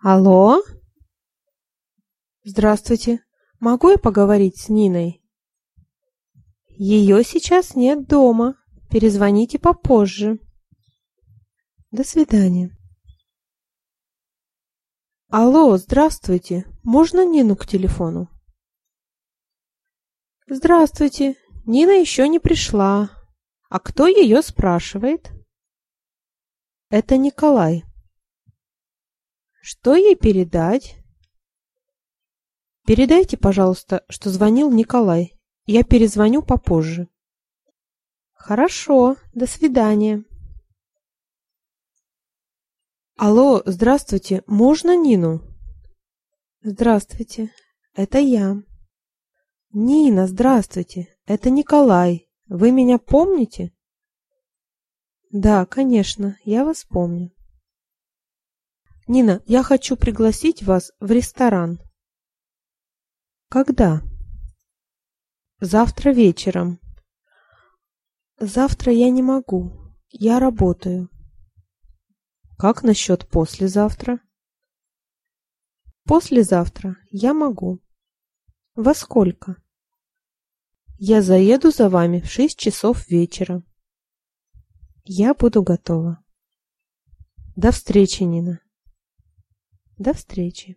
Алло? Здравствуйте. Могу я поговорить с Ниной? Ее сейчас нет дома. Перезвоните попозже. До свидания. Алло, здравствуйте. Можно Нину к телефону? Здравствуйте. Нина еще не пришла. А кто ее спрашивает? Это Николай. Что ей передать? Передайте, пожалуйста, что звонил Николай. Я перезвоню попозже. Хорошо, до свидания. Алло, здравствуйте, можно Нину? Здравствуйте, это я. Нина, здравствуйте, это Николай. Вы меня помните? Да, конечно, я вас помню. Нина, я хочу пригласить вас в ресторан. Когда? Завтра вечером. Завтра я не могу. Я работаю. Как насчет послезавтра? Послезавтра я могу. Во сколько? Я заеду за вами в шесть часов вечера. Я буду готова. До встречи, Нина. До встречи.